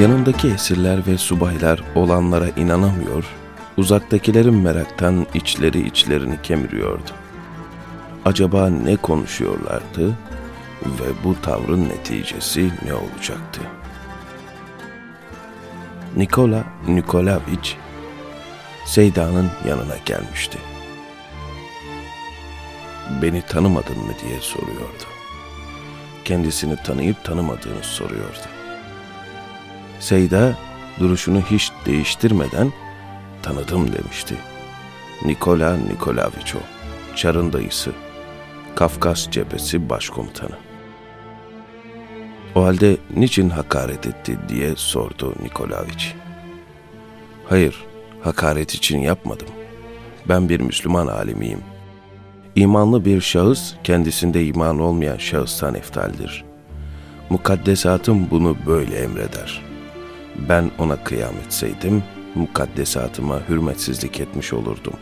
Yanındaki esirler ve subaylar olanlara inanamıyor, uzaktakilerin meraktan içleri içlerini kemiriyordu. Acaba ne konuşuyorlardı ve bu tavrın neticesi ne olacaktı? Nikola Nikolaviç Seyda'nın yanına gelmişti. Beni tanımadın mı diye soruyordu. Kendisini tanıyıp tanımadığını soruyordu. Seyda duruşunu hiç değiştirmeden tanıdım demişti. Nikola Nikolaviç o, Çar'ın dayısı, Kafkas cephesi başkomutanı. O halde niçin hakaret etti diye sordu Nikolaviç. Hayır, hakaret için yapmadım. Ben bir Müslüman alimiyim. İmanlı bir şahıs kendisinde iman olmayan şahıstan eftaldir. Mukaddesatım bunu böyle emreder. Ben ona kıyam etseydim, mukaddesatıma hürmetsizlik etmiş olurdum.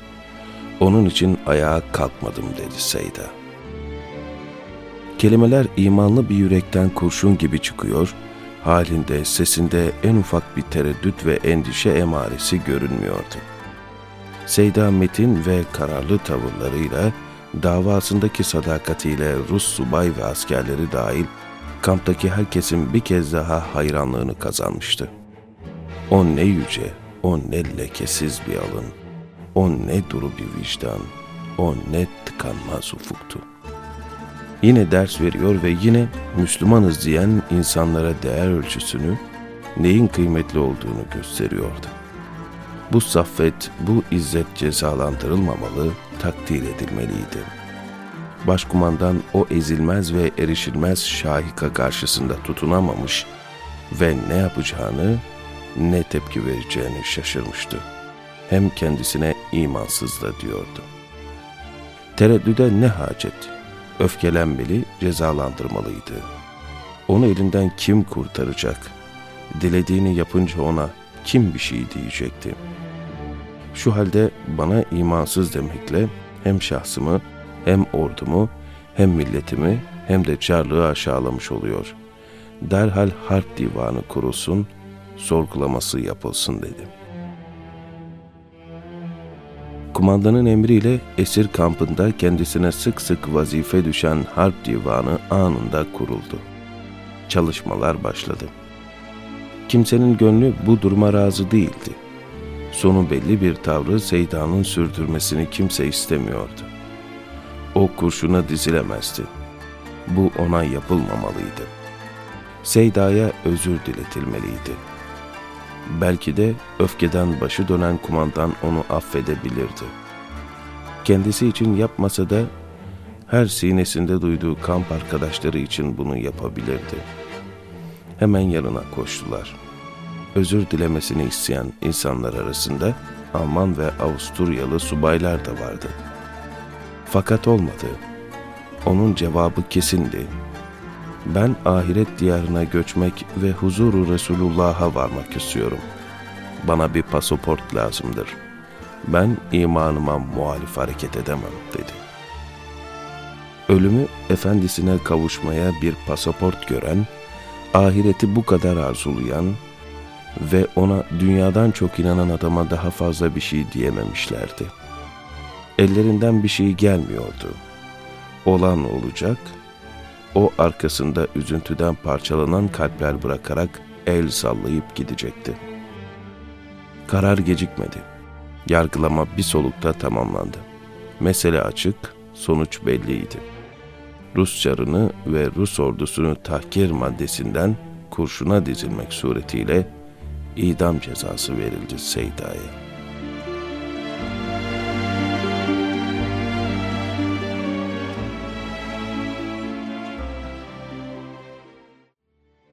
Onun için ayağa kalkmadım dedi Seyda. Kelimeler imanlı bir yürekten kurşun gibi çıkıyor, halinde, sesinde en ufak bir tereddüt ve endişe emaresi görünmüyordu. Seyda metin ve kararlı tavırlarıyla, davasındaki sadakatiyle Rus subay ve askerleri dahil kamptaki herkesin bir kez daha hayranlığını kazanmıştı. O ne yüce, o ne lekesiz bir alın, o ne duru bir vicdan, o ne tıkanmaz ufuktu. Yine ders veriyor ve yine Müslümanız diyen insanlara değer ölçüsünü, neyin kıymetli olduğunu gösteriyordu. Bu saffet, bu izzet cezalandırılmamalı, takdir edilmeliydi. Başkumandan o ezilmez ve erişilmez şahika karşısında tutunamamış ve ne yapacağını, ne tepki vereceğini şaşırmıştı. Hem kendisine imansız da diyordu. Tereddüde ne hacet? Öfkelenmeli, cezalandırmalıydı. Onu elinden kim kurtaracak? Dilediğini yapınca ona kim bir şey diyecekti? Şu halde bana imansız demekle hem şahsımı, hem ordumu, hem milletimi, hem de carlığı aşağılamış oluyor. Derhal harp divanı kurulsun, sorgulaması yapılsın dedi. Kumandanın emriyle esir kampında kendisine sık sık vazife düşen harp divanı anında kuruldu. Çalışmalar başladı. Kimsenin gönlü bu duruma razı değildi. Sonu belli bir tavrı Seyda'nın sürdürmesini kimse istemiyordu. O kurşuna dizilemezdi. Bu ona yapılmamalıydı. Seyda'ya özür diletilmeliydi.'' Belki de öfkeden başı dönen kumandan onu affedebilirdi. Kendisi için yapmasa da her sinesinde duyduğu kamp arkadaşları için bunu yapabilirdi. Hemen yanına koştular. Özür dilemesini isteyen insanlar arasında Alman ve Avusturyalı subaylar da vardı. Fakat olmadı. Onun cevabı kesindi. Ben ahiret diyarına göçmek ve huzuru Resulullah'a varmak istiyorum. Bana bir pasaport lazımdır. Ben imanıma muhalif hareket edemem dedi. Ölümü efendisine kavuşmaya bir pasaport gören, ahireti bu kadar arzulayan ve ona dünyadan çok inanan adama daha fazla bir şey diyememişlerdi. Ellerinden bir şey gelmiyordu. Olan olacak.'' O arkasında üzüntüden parçalanan kalpler bırakarak el sallayıp gidecekti. Karar gecikmedi. Yargılama bir solukta tamamlandı. Mesele açık, sonuç belliydi. Rus çarını ve Rus ordusunu tahkir maddesinden kurşuna dizilmek suretiyle idam cezası verildi Seyda'ya.